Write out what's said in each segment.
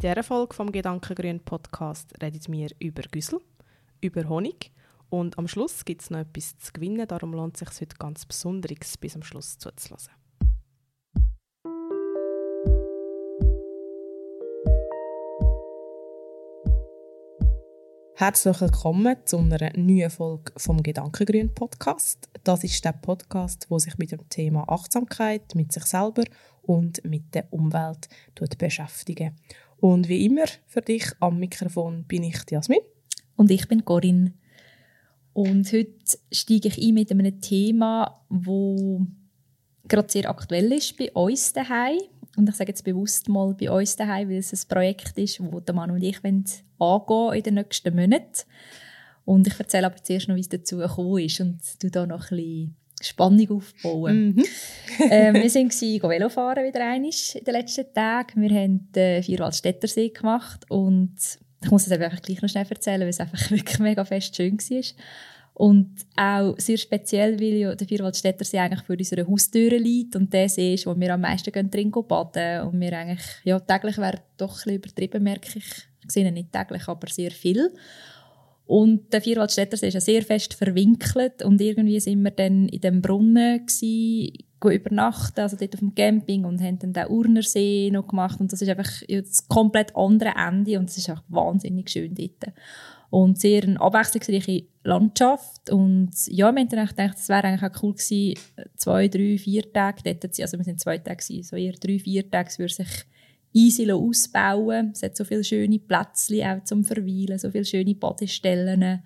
In dieser Folge vom Gedankengrün Podcast reden wir über Güssel, über Honig und am Schluss gibt es noch etwas zu gewinnen, darum lohnt es sich heute ganz besonders bis am Schluss zuzulassen. Herzlich willkommen zu einer neuen Folge vom Gedankengrün Podcast. Das ist der Podcast, wo sich mit dem Thema Achtsamkeit mit sich selber und mit der Umwelt beschäftigen. Und wie immer für dich am Mikrofon bin ich Jasmin. Und ich bin Corinne. Und heute steige ich ein mit einem Thema, wo gerade sehr aktuell ist bei uns daheim. Und ich sage jetzt bewusst mal bei uns daheim, weil es ein Projekt ist, das der Mann und ich angehen in den nächsten Monaten. Und ich erzähle aber zuerst noch, wie es dazu gekommen ist und du da noch ein bisschen Spannung aufbauen. Mhm. ähm, wir sind Velofahren wieder einmal in den letzten Tagen. Wir haben den Vierwaldstättersee gemacht und ich muss es einfach gleich noch schnell erzählen, weil es einfach wirklich mega fest schön war. Und auch sehr speziell, weil ja der Vierwaldstättersee eigentlich vor unserer Haustür liegt und der See ist, wo wir am meisten gehen, drin baden und wir eigentlich, ja, täglich wäre doch ein bisschen übertrieben, merke ich. Ich sehe ihn nicht täglich, aber sehr viel. Und der Vierwaldstättersee ist ja sehr fest verwinkelt und irgendwie sind wir dann in dem Brunnen gewesen, übernachten, also dort auf dem Camping und haben dann den Urnersee noch gemacht. Und das ist einfach das komplett andere Ende und es ist auch wahnsinnig schön dort. Und sehr eine abwechslungsreiche Landschaft. Und ja, wir haben dann gedacht, es wäre eigentlich auch cool gewesen, zwei, drei, vier Tage dort zu also wir sind zwei Tage gewesen, so eher drei, vier Tage würde sich easy ausbauen. Es hat so viele schöne Plätzchen auch zum Verweilen, so viele schöne Badestellen.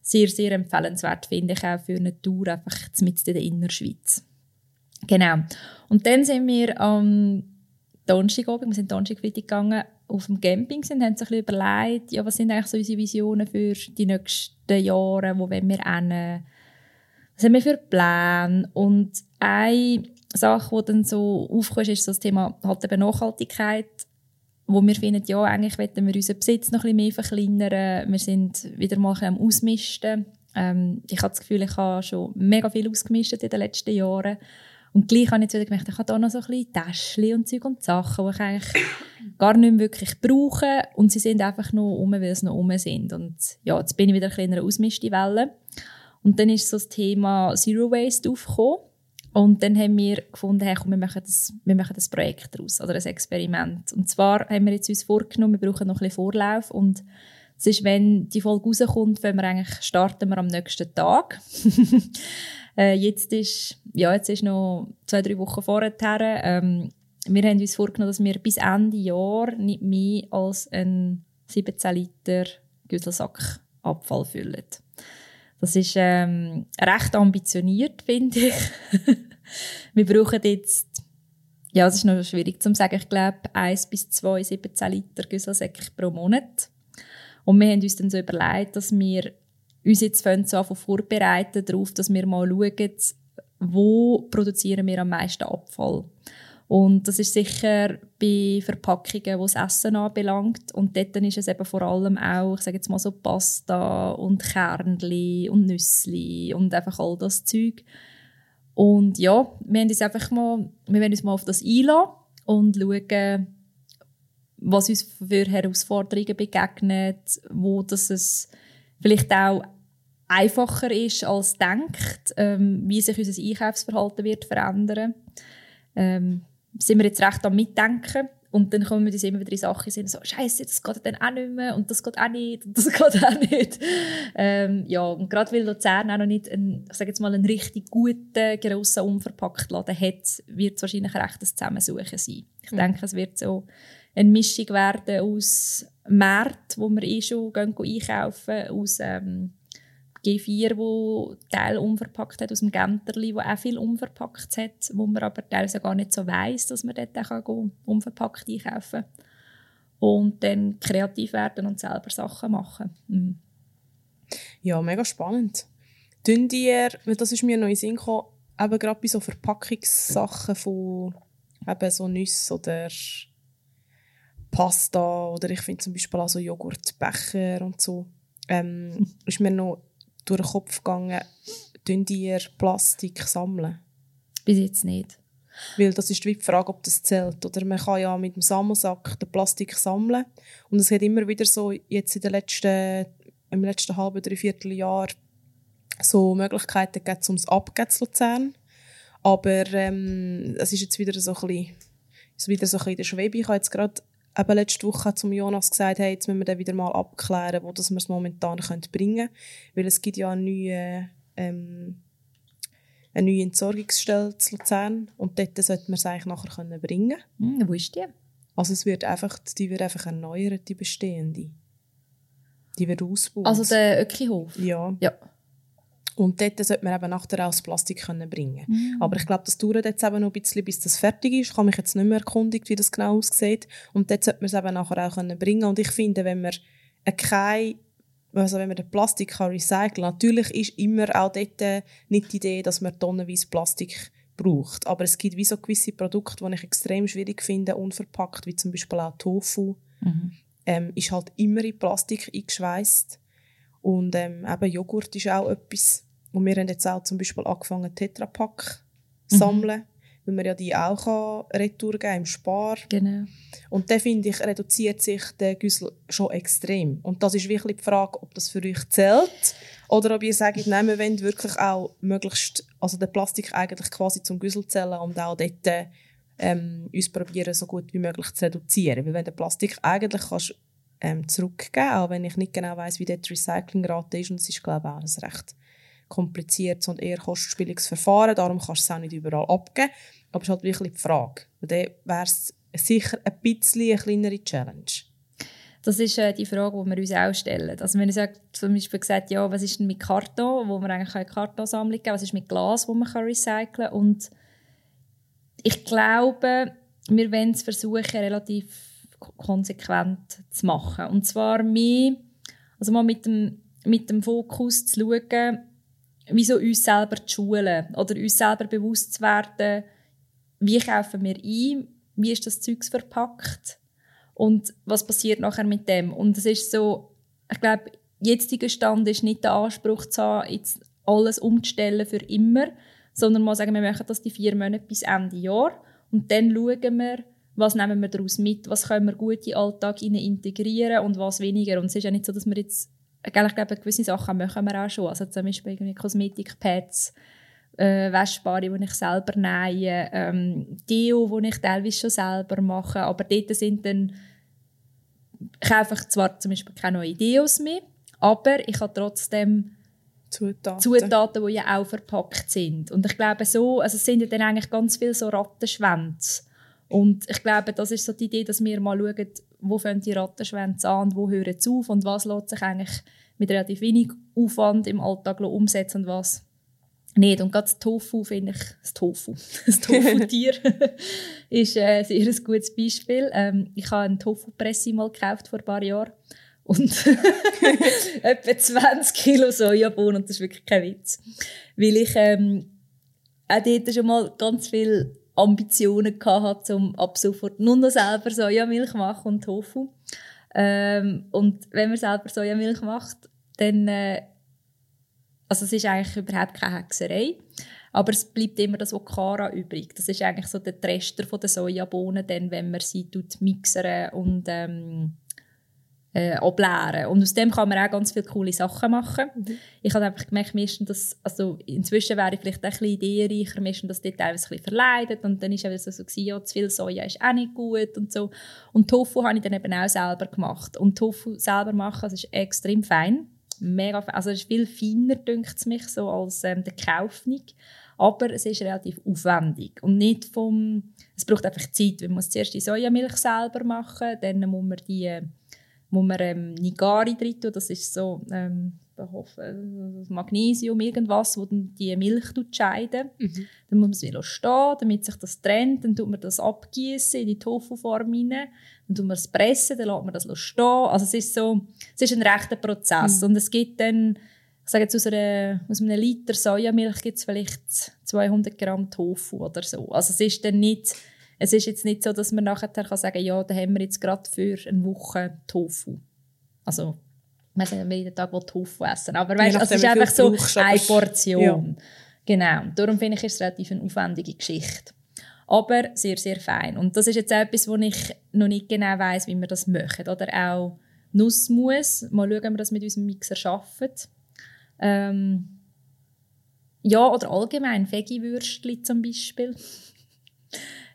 Sehr, sehr empfehlenswert finde ich auch für eine Tour einfach mit in der Innerschweiz. Genau. Und dann sind wir am Donnerstag oben, wir sind Donnerstag gegangen, auf dem Camping sind, haben sich ein bisschen überlegt, ja, was sind eigentlich so unsere Visionen für die nächsten Jahre, wo wollen wir hin, was haben wir für Pläne und eine Sache, die dann so aufkommt, ist so das Thema halt eben Nachhaltigkeit, wo wir finden, ja, eigentlich wollen wir unseren Besitz noch ein bisschen mehr verkleinern. Wir sind wieder mal am Ausmisten. Ähm, ich habe das Gefühl, ich habe schon mega viel ausgemistet in den letzten Jahren. Und gleich habe ich jetzt wieder gemerkt, ich habe da noch so ein bisschen Täschchen und Zeug und Sachen, die ich eigentlich gar nicht mehr wirklich brauche. Und sie sind einfach nur um, weil sie noch um sind. Und ja, jetzt bin ich wieder ein bisschen in einer Ausmistewelle. Und dann ist so das Thema Zero Waste aufgekommen. Und dann haben wir gefunden, hey, komm, wir, machen das, wir machen das Projekt daraus oder ein Experiment. Und zwar haben wir jetzt uns vorgenommen, wir brauchen noch ein bisschen Vorlauf und es ist, wenn die Folge rauskommt, wenn wir eigentlich starten wir am nächsten Tag. äh, jetzt ist, ja, jetzt ist noch zwei, drei Wochen vorher. Ähm, wir haben uns vorgenommen, dass wir bis Ende Jahr nicht mehr als einen 17 Liter Güsselsack Abfall füllen. Das ist ähm, recht ambitioniert, finde ich. wir brauchen jetzt, ja, es ist noch schwierig zu sagen, ich glaube, 1 bis 2, 17 Liter Güsselsäcke pro Monat. Und wir haben uns dann so überlegt, dass wir uns jetzt so vorbereiten darauf, dass wir mal schauen, wo produzieren wir am meisten Abfall. Und das ist sicher bei Verpackungen, was Essen anbelangt. Und dort ist es eben vor allem auch, ich sage jetzt mal so Pasta und Kernli und Nüssli und einfach all das Zeug. Und ja, wir haben uns einfach mal, wir uns mal auf das einladen und schauen, was uns für Herausforderungen begegnet, wo das es vielleicht auch einfacher ist als denkt, ähm, wie sich unser Einkaufsverhalten wird verändern. Ähm, sind wir jetzt recht am Mitdenken. Und dann kommen wir uns immer wieder in Sachen sind so, Scheiße, das geht dann auch nicht mehr und das geht auch nicht und das geht auch nicht. Ähm, ja, und gerade weil Luzern auch noch nicht einen, ich sage jetzt mal, einen richtig guten, grossen, unverpackten Laden hat, wird es wahrscheinlich recht ein Zusammensuchen sein. Ich mhm. denke, es wird so eine Mischung werden aus Märkten, wo wir eh schon gehen, einkaufen, aus ähm, G4, wo Teil unverpackt hat, aus dem Genterli, wo auch viel unverpackt hat, wo man aber teilweise gar nicht so weiß, dass man dort auch unverpackt einkaufen kann. Und dann kreativ werden und selber Sachen machen. Mhm. Ja, mega spannend. Tun dir, das ist mir noch in den Sinn gekommen, eben gerade bei so Verpackungssachen von eben so Nüsse oder Pasta oder ich finde zum Beispiel auch so Joghurtbecher und so, ähm, ist mir noch durch den Kopf gegangen, tun ihr Plastik sammeln? Bis jetzt nicht. Weil das ist wie die Frage, ob das zählt. Oder man kann ja mit dem Sammelsack den Plastik sammeln. Und es hat immer wieder so, jetzt in den letzten, im letzten halben, dreiviertel Jahr, so Möglichkeiten gegeben, um es abzugeben zu Luzern. Aber ähm, es ist jetzt wieder so ein bisschen, ist wieder so ein bisschen in der Schwebe. Ich habe jetzt gerade eben letzte Woche zum Jonas gesagt, hey, jetzt müssen wir dann wieder mal abklären, wo das wir es momentan bringen können. Weil es gibt ja eine neue, ähm, eine neue Entsorgungsstelle zu Luzern und dort sollte man es eigentlich nachher können bringen hm, Wo ist die? Also es wird einfach, die wird einfach erneuert, die bestehende. Die wird ausgebaut. Also der Ökihof? Ja. ja. Und dort sollte man eben nachher auch das Plastik können bringen mhm. Aber ich glaube, das dauert jetzt eben noch ein bisschen, bis das fertig ist. Ich habe mich jetzt nicht mehr erkundigt, wie das genau aussieht. Und dort sollte man es eben nachher auch können bringen Und ich finde, wenn man kein also wenn man den Plastik kann recyceln kann, natürlich ist immer auch dort nicht die Idee, dass man tonnenweise Plastik braucht. Aber es gibt wie so gewisse Produkte, die ich extrem schwierig finde, unverpackt, wie zum Beispiel auch Tofu. Mhm. Ähm, ist halt immer in Plastik eingeschweißt. Und ähm, eben Joghurt ist auch etwas, und wir haben jetzt auch zum Beispiel angefangen, Tetrapack zu mhm. sammeln, weil man ja die auch kann retour geben im Spar. Genau. Und da finde ich, reduziert sich der Güssel schon extrem. Und das ist wirklich die Frage, ob das für euch zählt oder ob ihr sagt, nein, wir wollen wirklich auch möglichst, also den Plastik eigentlich quasi zum Güssel zählen und auch dort ähm, uns probieren, so gut wie möglich zu reduzieren. Weil wenn der Plastik eigentlich kannst, ähm, zurückgeben, auch wenn ich nicht genau weiß, wie die Recyclingrate ist und es ist glaube ich auch ein recht kompliziertes und eher kostspieliges Verfahren, darum kannst du es auch nicht überall abgeben. Aber es ist halt wirklich die Frage. Und dann wäre es sicher ein bisschen eine kleinere Challenge. Das ist äh, die Frage, die wir uns auch stellen. Also wenn ich zum Beispiel gesagt, ja, was ist denn mit Karton, wo man eigentlich eine Kartonsammlung geben was ist mit Glas, wo man recyceln kann. Und ich glaube, wir wollen es versuchen, relativ konsequent zu machen. Und zwar mehr, also mal mit dem, mit dem Fokus zu schauen, wieso uns selber zu schulen oder uns selber bewusst zu werden, wie kaufen wir ein, wie ist das Zeug verpackt und was passiert nachher mit dem. Und es ist so, ich glaube, jetziger Stand ist nicht der Anspruch zu haben, jetzt alles umzustellen für immer, sondern mal sagen, wir machen das die vier Monate bis Ende Jahr und dann schauen wir, was nehmen wir daraus mit, was können wir gut in den Alltag integrieren und was weniger. Und es ist ja nicht so, dass wir jetzt ich glaube, gewisse Sachen machen wir auch schon. Also zum Beispiel irgendwie Kosmetikpads, äh, Waschbare, die ich selber nähe, ähm, Deo, die ich teilweise schon selber mache. Aber dort sind dann, ich kaufe zwar zum Beispiel keine neuen Deos mehr, aber ich habe trotzdem Zutaten. Zutaten, die ja auch verpackt sind. Und ich glaube so, also es sind ja dann eigentlich ganz viele so Rattenschwänze. Und ich glaube, das ist so die Idee, dass wir mal schauen, wo fangen die Rattenschwänze an und wo hören sie auf und was lässt sich eigentlich mit relativ wenig Aufwand im Alltag umsetzen und was nicht. Und gerade das Tofu finde ich, das Tofu, das Tofu-Tier ist äh, sehr ein gutes Beispiel. Ähm, ich habe einen Tofu-Presse mal gekauft vor ein paar Jahren und etwa 20 Kilo Sojabohnen und das ist wirklich kein Witz. Weil ich ähm, auch dort schon mal ganz viel Ambitionen hatte, um ab sofort nur noch selber Sojamilch machen und Tofu. Ähm, und wenn man selber Sojamilch macht, dann äh, also es ist eigentlich überhaupt keine Hexerei, aber es bleibt immer das Okara übrig. Das ist eigentlich so der Trester von der Sojabohnen, dann, wenn man sie mixern und ähm, äh, ableeren. Und aus dem kann man auch ganz viele coole Sachen machen. Mhm. Ich habe einfach gemerkt, dass, also inzwischen wäre ich vielleicht ein bisschen ideenreicher, mir das dort teilweise ein bisschen verleidet und dann war es so, so gewesen, ja, zu viel Soja ist auch nicht gut und so. Und Tofu habe ich dann eben auch selber gemacht. Und Tofu selber machen, das ist extrem fein. Mega fein. Also es ist viel feiner, dünkt es mich, so als ähm, der Kaufnik. Aber es ist relativ aufwendig. Und nicht vom, es braucht einfach Zeit. Man muss zuerst die Sojamilch selber machen, dann muss man die muss man ähm, Nigari drin tun. Das ist so ähm, Magnesium, irgendwas, wo dann die Milch scheiden. Mhm. Dann muss man es wieder stehen, damit sich das trennt. Dann tut man das abgießen in die Tofu-Form rein. Dann tut man es pressen, dann lässt man das stehen. Also es ist so, es ist ein rechter Prozess. Mhm. Und es gibt dann, ich sage jetzt aus, einer, aus einem Liter Sojamilch gibt es vielleicht 200 Gramm Tofu oder so. Also es ist dann nicht es ist jetzt nicht so, dass man nachher kann sagen kann, ja, da haben wir jetzt gerade für eine Woche Tofu. Also, wir sagen jeden Tag Tofu essen. Aber weißt, also es ist einfach so eine Portion. Ja. Genau. Darum finde ich, ist es relativ eine aufwendige Geschichte. aber sehr, sehr fein. Und das ist jetzt etwas, wo ich noch nicht genau weiß, wie wir das machen. Oder auch Nussmus, mal schauen, ob wir das mit unserem Mixer schaffen. Ähm, ja, oder allgemein Veggie-Würstchen zum Beispiel.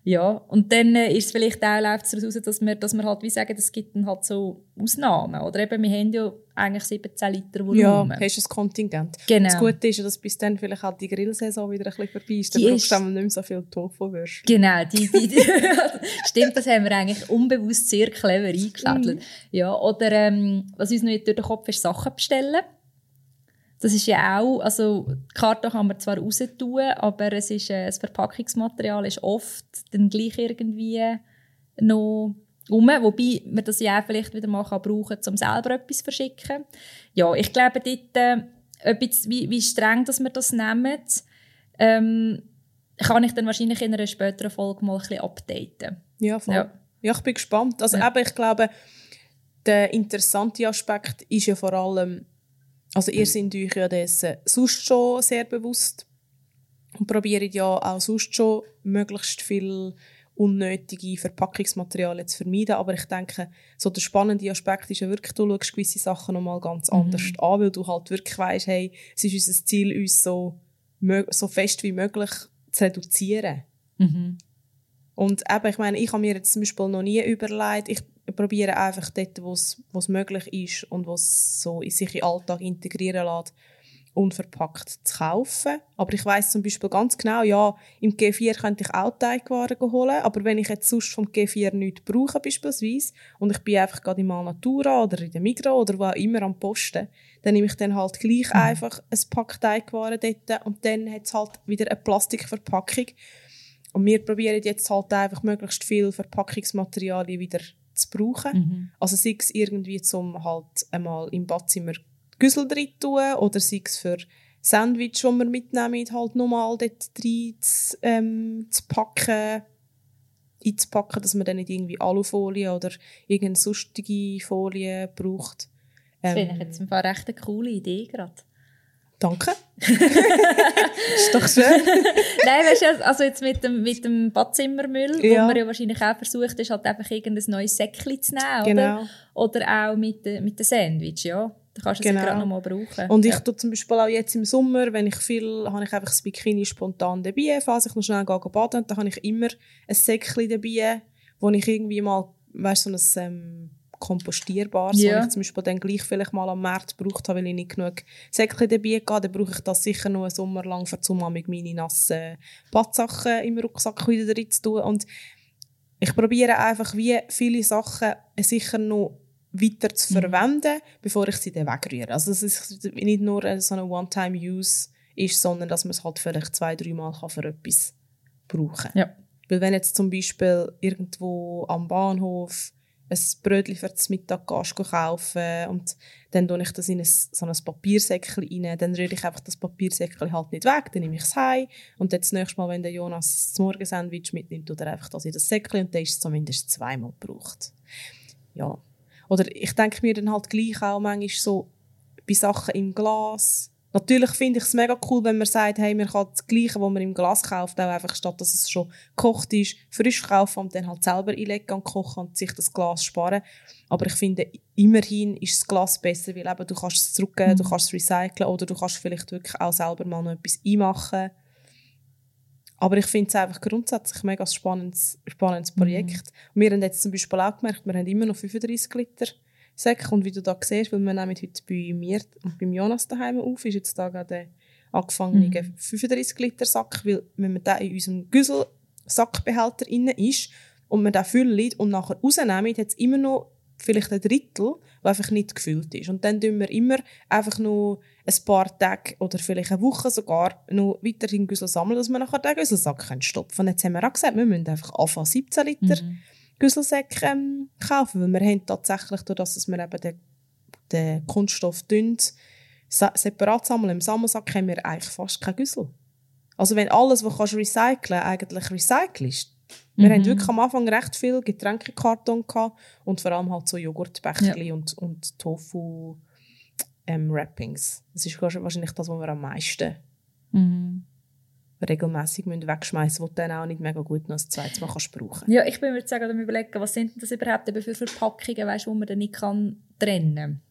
Ja, und dann äh, ist es vielleicht auch, läuft es daraus, dass wir, dass wir halt wie sagen, es gibt dann halt so Ausnahmen. Oder eben, wir haben ja eigentlich 17 Liter Volumen. Ja, hast ein Kontingent. Genau. Das Gute ist ja, dass bis dann vielleicht halt die Grillsaison wieder ein bisschen vorbei ist. Dann Die brauchst du nicht mehr so viel Tofu-Würstchen. Genau, die, die, die stimmt, das haben wir eigentlich unbewusst sehr clever eingefädelt. Ja, oder ähm, was uns noch durch den Kopf ist, Sachen bestellen. Das ist ja auch, also die Karte kann man zwar raus tun, aber es ist, äh, das Verpackungsmaterial ist oft dann gleich irgendwie noch rum, wobei man das ja auch vielleicht wieder mal kann brauchen kann, um selber etwas zu verschicken. Ja, ich glaube dort, äh, etwas, wie, wie streng dass wir das nehmen, ähm, kann ich dann wahrscheinlich in einer späteren Folge mal ein bisschen updaten. Ja, voll. Ja. Ja. ich bin gespannt. Also Ja. eben, ich glaube, der interessante Aspekt ist ja vor allem, also ihr seid euch ja dessen sonst schon sehr bewusst und probiert ja auch sonst schon möglichst viel unnötige Verpackungsmaterialien zu vermeiden. Aber ich denke, so der spannende Aspekt ist ja wirklich, du schaust gewisse Sachen nochmal ganz anders an, weil du halt wirklich weißt, hey, es ist unser Ziel, uns so, so fest wie möglich zu reduzieren. Und eben, ich meine, ich habe mir jetzt zum Beispiel noch nie überlegt, ich probiere einfach dort, wo es möglich ist und wo es so in sich in den Alltag integrieren lässt, unverpackt zu kaufen. Aber ich weiß zum Beispiel ganz genau, ja, im G4 könnte ich auch Teigwaren holen, aber wenn ich jetzt sonst vom G4 nichts brauche beispielsweise und ich bin einfach gerade in Malnatura oder in der Migros oder wo auch immer am Posten, dann nehme ich dann halt gleich einfach ein Pack Teigwaren dort und dann hat es halt wieder eine Plastikverpackung und wir probieren jetzt halt einfach möglichst viel Verpackungsmaterialien wieder zu brauchen. Also sei es irgendwie zum halt einmal im Badzimmer Güssel drin tun oder sei es für Sandwich, die wir mitnehmen, halt nochmal dort rein zu, ähm, zu packen, einzupacken, dass man dann nicht irgendwie Alufolie oder irgendeine sonstige Folie braucht. Das Ähm, finde ich jetzt im Fall recht eine coole Idee gerade. Danke. ist doch schön. Nein, weißt du, also jetzt mit dem, mit dem Badzimmermüll, Ja. wo man ja wahrscheinlich auch versucht, ist halt einfach irgendein neues Säckchen zu nehmen, Genau. oder? Oder auch mit, de, mit dem Sandwich, ja. Da kannst du es Genau. ja gerade nochmal brauchen. Und ich ja. tue zum Beispiel auch jetzt im Sommer, wenn ich viel, habe ich einfach das Bikini spontan dabei, falls ich noch schnell gehe baden, dann habe ich immer ein Säckchen dabei, wo ich irgendwie mal, weißt du, so ein ähm, kompostierbares, Ja. wo ich zum Beispiel dann gleich vielleicht mal am Markt gebraucht habe, weil ich nicht genug Säckchen dabei hatte, dann brauche ich das sicher noch einen Sommer lang, für zum mit meine nassen Badsachen im Rucksack wieder drin zu tun. Und ich probiere einfach wie viele Sachen sicher noch weiter zu verwenden, bevor ich sie dann wegrühre. Also dass es nicht nur so eine One-Time-Use ist, sondern dass man es halt vielleicht zwei, dreimal kann für etwas brauchen Ja. Weil wenn jetzt zum Beispiel irgendwo am Bahnhof ein Brötchen für das Mittag gehst, geh kaufen und dann tue ich das in ein, so ein Papiersäckchen rein, dann rühre ich einfach das Papiersäckchen halt nicht weg, dann nehme ich es heim und dann das nächste Mal, wenn der Jonas das Morgensandwich mitnimmt, tut er einfach das in das Säckchen und dann ist es zumindest zweimal gebraucht. Ja. Oder ich denke mir dann halt gleich auch manchmal so bei Sachen im Glas. Natürlich finde ich es mega cool, wenn man sagt, hey, man kann das Gleiche, was man im Glas kauft, auch einfach statt, dass es schon gekocht ist, frisch kaufen und dann halt selber einlegen und kochen und sich das Glas sparen. Aber ich finde, immerhin ist das Glas besser, weil eben du kannst es zurückgeben, du kannst es recyceln oder du kannst vielleicht wirklich auch selber mal noch etwas einmachen. Aber ich finde es einfach grundsätzlich ein mega spannendes, spannendes Projekt. Und wir haben jetzt zum Beispiel auch gemerkt, wir haben immer noch 35 Liter Säcke. Und wie du da siehst, weil wir nehmen heute bei mir und beim Jonas daheim auf, ist jetzt da gerade der angefangene 35 Liter Sack, weil wenn man da in unserem Güsselsackbehälter drin ist und man den füllt und nachher rausnehmen, hat es immer noch vielleicht ein Drittel, das einfach nicht gefüllt ist. Und dann tun wir immer einfach noch ein paar Tage oder vielleicht eine Woche sogar noch weiterhin Güssel sammeln, dass wir nachher den Güsselsack stopfen können. Jetzt haben wir auch gesagt, wir müssen einfach anfangen 17 Liter Güsselsäcke ähm, kaufen, weil wir haben tatsächlich, dadurch, dass wir eben den, den Kunststoff dünn separat sammeln, im Sammelsack haben wir eigentlich fast kein Güssel. Also wenn alles, was kannst recyceln eigentlich recycelst. Wir Mhm. haben wirklich am Anfang recht viel Getränkekarton gehabt und vor allem halt so Joghurtbecherli und, und Tofu ähm, Wrappings. Das ist wahrscheinlich das, was wir am meisten Mhm. Regelmäßig wegschmeißen müssen, die du dann auch nicht mega gut noch ein zweites Mal kannst brauchen Ja, ich bin mir sagen, oder überlegen, was sind das überhaupt eben für Verpackungen, weißt, wo man dann nicht kann trennen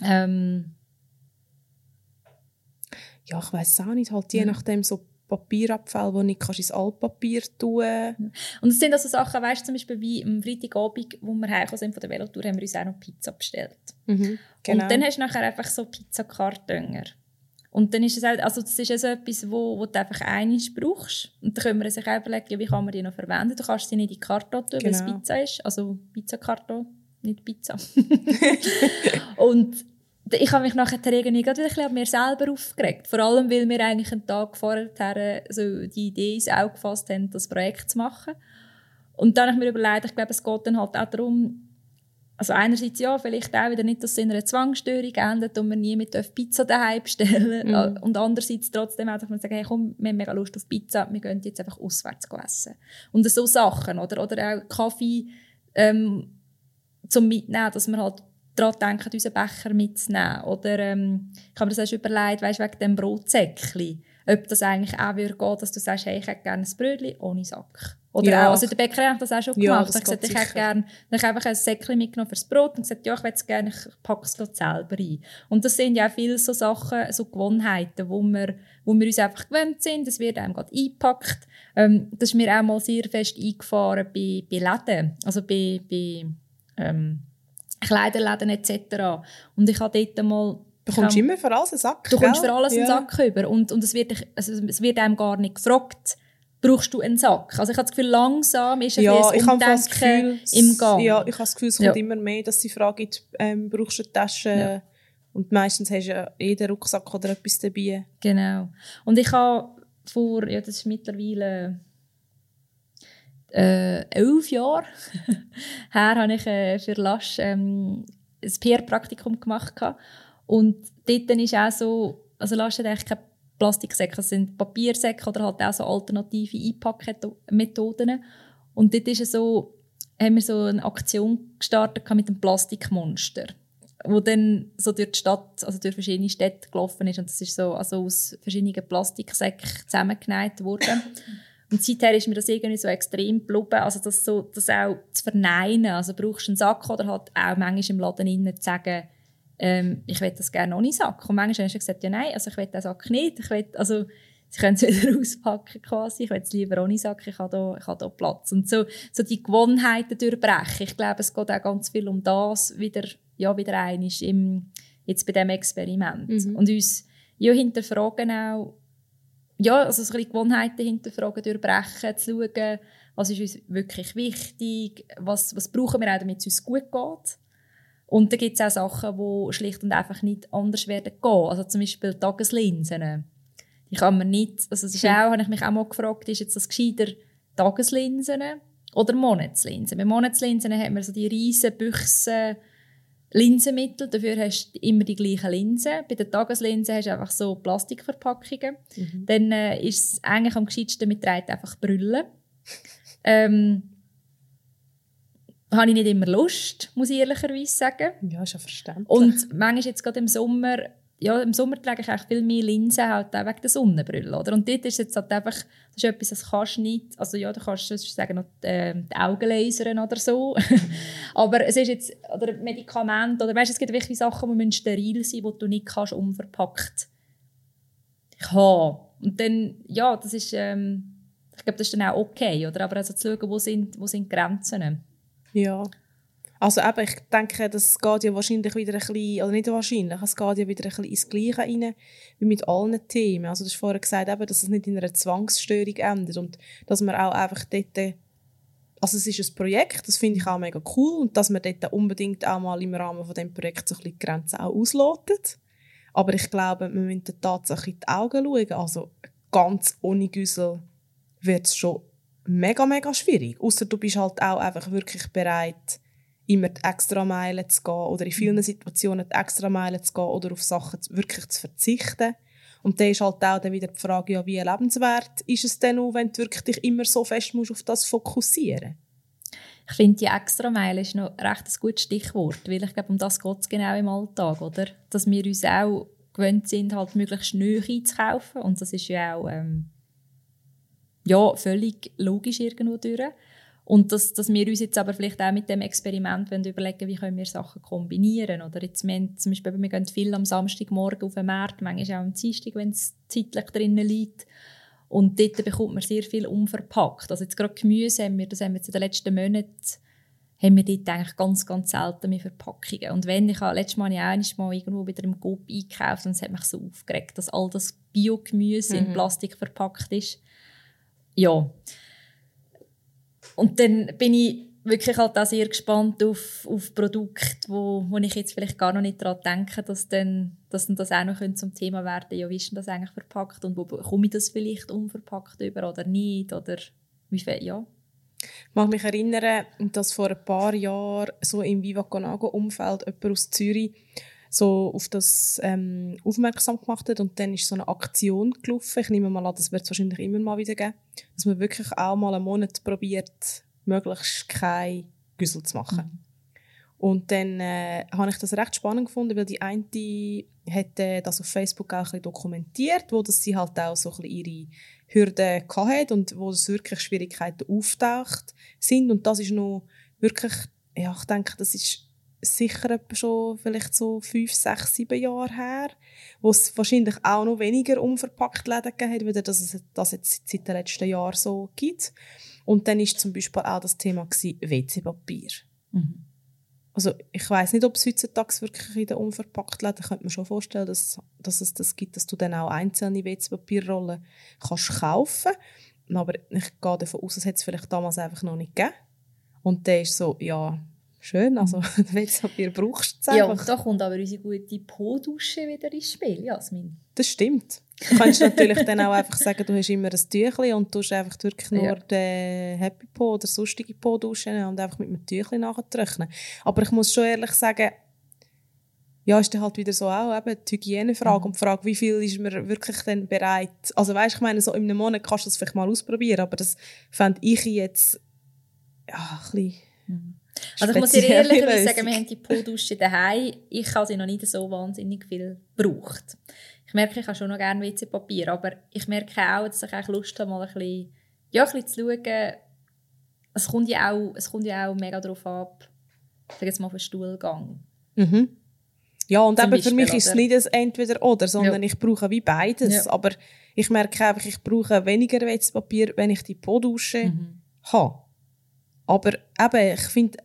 kann. Ähm, ja, ich weiß auch nicht, halt je nachdem so Papierabfall, wo nicht kannst ins Altpapier tun. Und es sind also Sachen, weißt du, zum Beispiel wie am Freitagabend, wo wir heimgekommen sind von der Velotour, haben wir uns auch noch Pizza bestellt. Mhm, genau. Und dann hast du nachher einfach so Pizzakartönger. Und dann ist es halt, also das ist also etwas, wo, wo du einfach einiges brauchst. Und dann können wir sich auch überlegen, wie kann man die noch verwenden. Du kannst sie nicht in die Karton tun, genau. weil es genau. Pizza ist. Also Pizzakarton, nicht Pizza. und ich habe mich nachher irgendwie gerade wieder ein mir selber aufgeregt. Vor allem, weil wir eigentlich einen Tag vorher so die Idee ins Auge gefasst haben, das Projekt zu machen. Und dann habe ich mir überlegt, ich glaube, es geht dann halt auch darum, also einerseits ja, vielleicht auch wieder nicht, dass es in einer Zwangsstörung endet und man nie mit Pizza daheim bestellen. Mhm. Und andererseits trotzdem einfach mal sagen, hey, komm, wir haben mega Lust auf Pizza, wir gehen jetzt einfach auswärts essen. Und so Sachen, oder, oder auch Kaffee ähm, zum Mitnehmen, dass man halt daran denken, unseren Becher mitzunehmen. Oder ähm, ich habe mir das erst überlegt, weißt, wegen dem Brotsäckchen, ob das eigentlich auch würde gehen, dass du sagst, hey, ich hätte gerne ein Brötchen ohne Sack. Oder ja. auch, also der Bäcker hat das auch schon gemacht. Ja, ich gesagt, ich hätte gerne, ich einfach ein Säckchen mitgenommen fürs Brot und gesagt, ja, ich will es gerne, ich packe es selber ein. Und das sind ja auch viele so Sachen, so Gewohnheiten, wo wir, wo wir uns einfach gewöhnt sind. Das wird einem gerade eingepackt. Ähm, das ist mir auch mal sehr fest eingefahren bei, bei Läden. Also bei, bei ähm, Kleiderläden etc. Und ich habe dort mal Du bekommst immer für alles einen Sack. Du kommst für alles ja. einen Sack über. Und, und es, wird, also es wird einem gar nicht gefragt, brauchst du einen Sack? Also ich habe das Gefühl, langsam ist ein ja, ich Umdenken Gefühl, im Gang. Ja, ich habe das Gefühl, es kommt ja. immer mehr, dass sie fragen, ähm, brauchst du eine Tasche? Ja. Und meistens hast du ja jeden Rucksack oder etwas dabei. Genau. Und ich habe vor, ja, das ist mittlerweile äh, elf Jahre her habe ich äh, für Lasch ähm, ein PR-Praktikum gemacht. Und dort ist auch so, also Lasch hat eigentlich keine Plastiksäcke, sind Papiersäcke oder halt auch so alternative Einpackmethoden. Und dort ist so, haben wir so eine Aktion gestartet mit dem Plastikmonster wo dann so durch die Stadt, also durch verschiedene Städte gelaufen ist und das ist so also aus verschiedenen Plastiksäcken zusammengenäht worden. Und seither ist mir das irgendwie so extrem geblieben, also das, so, das auch zu verneinen. Also brauchst du einen Sack oder halt auch manchmal im Laden innen zu sagen, ähm, ich will das gerne ohne Sack. Und manchmal hast du gesagt, ja nein, also ich will den Sack nicht. Ich will, also sie können es wieder auspacken quasi. Ich will es lieber ohne Sack, ich habe da, ich habe da Platz. Und so, so die Gewohnheiten durchbrechen. Ich glaube, es geht auch ganz viel um das, wieder, ja, wieder einig im, jetzt bei diesem Experiment. Mhm. Und uns ja, hinterfragen auch, ja, also so ein Gewohnheiten hinterfragen, durchbrechen, zu schauen, was ist uns wirklich wichtig, was, was brauchen wir auch, damit es uns gut geht. Und da gibt es auch Sachen, die schlicht und einfach nicht anders werden gehen. Also zum Beispiel Tageslinsen. Die kann man nicht, also das ist auch, habe ich mich auch mal gefragt, ist jetzt das gescheiter Tageslinsen oder Monatslinsen? Bei Monatslinsen hat man so die riesen Büchsen, Linsenmittel, dafür hast du immer die gleichen Linsen. Bei den Tageslinsen hast du einfach so Plastikverpackungen. Mhm. Dann äh, ist es eigentlich am gescheitsten mit einfach Brüllen. ähm, habe ich nicht immer Lust, muss ich ehrlicherweise sagen. Ja, ist ja verständlich. Und manchmal jetzt gerade im Sommer ja, im Sommer trage ich eigentlich viel mehr Linsen halt auch wegen der Sonnenbrille, oder? Und dort ist jetzt halt einfach, das ist etwas, das kannst du nicht, also ja, du kannst sagen, noch die, äh, die Augen lasern oder so. Aber es ist jetzt, oder Medikamente, oder weißt es gibt wirklich Sachen, die steril sein müssen, die du nicht kannst unverpackt haben. Und dann, ja, das ist, ähm, ich glaube, das ist dann auch okay, oder? Aber also zu schauen, wo sind, wo sind Grenzen. Ja. Also eben, ich denke, das geht ja wahrscheinlich wieder ein bisschen, oder nicht wahrscheinlich, es geht ja wieder ein bisschen ins Gleiche rein, wie mit allen Themen. Also du hast vorher gesagt, eben, dass es nicht in einer Zwangsstörung endet und dass man auch einfach dort, also es ist ein Projekt, das finde ich auch mega cool und dass man dort unbedingt auch mal im Rahmen von dem Projekt so ein bisschen die Grenzen auch auslotet. Aber ich glaube, wir müssen Tatsache in die Augen schauen. Also ganz ohne Güssel wird es schon mega, mega schwierig. Außer du bist halt auch einfach wirklich bereit, immer die extra Meilen zu gehen oder in vielen Situationen die extra Meilen zu gehen oder auf Sachen wirklich zu verzichten. Und dann ist halt auch dann wieder die Frage, ja, wie lebenswert ist es denn auch, wenn du wirklich dich immer so fest musst auf das fokussieren Ich finde, die extra Meile ist noch recht ein gutes Stichwort, weil ich glaube, um das geht es genau im Alltag, oder? Dass wir uns auch gewöhnt sind, halt möglichst neu einzukaufen und das ist ja auch... Ähm ja, völlig logisch irgendwo durch. Und dass, dass wir uns jetzt aber vielleicht auch mit dem Experiment überlegen wie können wir Sachen kombinieren. Oder jetzt, wir haben, zum Beispiel, wir gehen viel am Samstagmorgen auf den Markt, manchmal auch am Dienstag, wenn es zeitlich drinnen liegt. Und dort bekommt man sehr viel unverpackt. Also jetzt gerade Gemüse haben wir, das haben wir jetzt in den letzten Monaten, haben wir dort eigentlich ganz, ganz selten mehr Verpackungen. Und wenn, ich habe letztes Mal ja mal irgendwo wieder im Coop einkauft und es hat mich so aufgeregt, dass all das Biogemüse mhm. in Plastik verpackt ist. Ja. Und dann bin ich wirklich halt auch sehr gespannt auf, auf Produkte, wo, wo ich jetzt vielleicht gar noch nicht daran denke, dass dann, dass dann das auch noch zum Thema werden Ja, wie ist denn das eigentlich verpackt und wo komme ich das vielleicht unverpackt über oder nicht? Oder wie viel, ja. Ich mag mich erinnern, dass vor ein paar Jahren so im Viva Conago Umfeld jemand aus Zürich so auf das ähm, aufmerksam gemacht hat und dann ist so eine Aktion gelaufen. Ich nehme mal an, das wird es wahrscheinlich immer mal wieder geben, dass man wirklich auch mal einen Monat probiert, möglichst kein Güssel zu machen. Mhm. Und dann äh, habe ich das recht spannend gefunden, weil die eine hat äh, das auf Facebook auch ein bisschen dokumentiert, wo dass sie halt auch so ein bisschen ihre Hürden hatte und wo es wirklich Schwierigkeiten auftaucht sind. Und das ist noch wirklich, ja, ich denke, das ist sicher schon vielleicht so fünf, sechs, sieben Jahre her, wo es wahrscheinlich auch noch weniger unverpackt Läden gegeben hat, weil es das jetzt seit den letzten Jahren so gibt. Und dann ist zum Beispiel auch das Thema WC-Papier. Mhm. Also ich weiß nicht, ob es heutzutage wirklich in den unverpackten Läden, könnte man schon vorstellen, dass, dass es das gibt, dass du dann auch einzelne WC-Papierrollen kannst kaufen. Aber ich gehe davon aus, es hat es vielleicht damals einfach noch nicht gegeben. Und dann ist so, ja, Schön, also WC-Papier brauchst du Ja, und da kommt aber unsere gute Po-Dusche wieder ins Spiel, Jasmin. Das stimmt. Du kannst natürlich dann auch einfach sagen, du hast immer ein Tüchlein und du hast einfach wirklich nur ja. den Happy Po oder sonstige Po duschen und einfach mit einem Tüchlein nachtrocknen. Aber ich muss schon ehrlich sagen, ja, ist dann halt wieder so auch eben die Hygienefrage mhm. und die Frage, wie viel ist man wirklich dann bereit, also weißt, ich meine, so in einem Monat kannst du das vielleicht mal ausprobieren, aber das fände ich jetzt ja, ein bisschen mhm. Also ich muss dir ehrlich sagen, wir haben die Po-Dusche daheim. Ich habe sie noch nicht so wahnsinnig viel gebraucht. Ich merke, ich habe schon noch gerne WC-Papier, aber ich merke auch, dass ich Lust habe, mal ein bisschen, ja, ein bisschen zu schauen. Es kommt ja auch, es kommt ja auch mega darauf ab, sag jetzt mal, auf den Stuhlgang. Mhm. Ja, und Zum eben Beispiel, für mich ist es nicht ein Entweder-Oder, sondern ja. ich brauche wie beides. Ja. Aber ich merke einfach, ich brauche weniger WC-Papier, wenn ich die Po-Dusche mhm. habe. Aber eben, ich finde,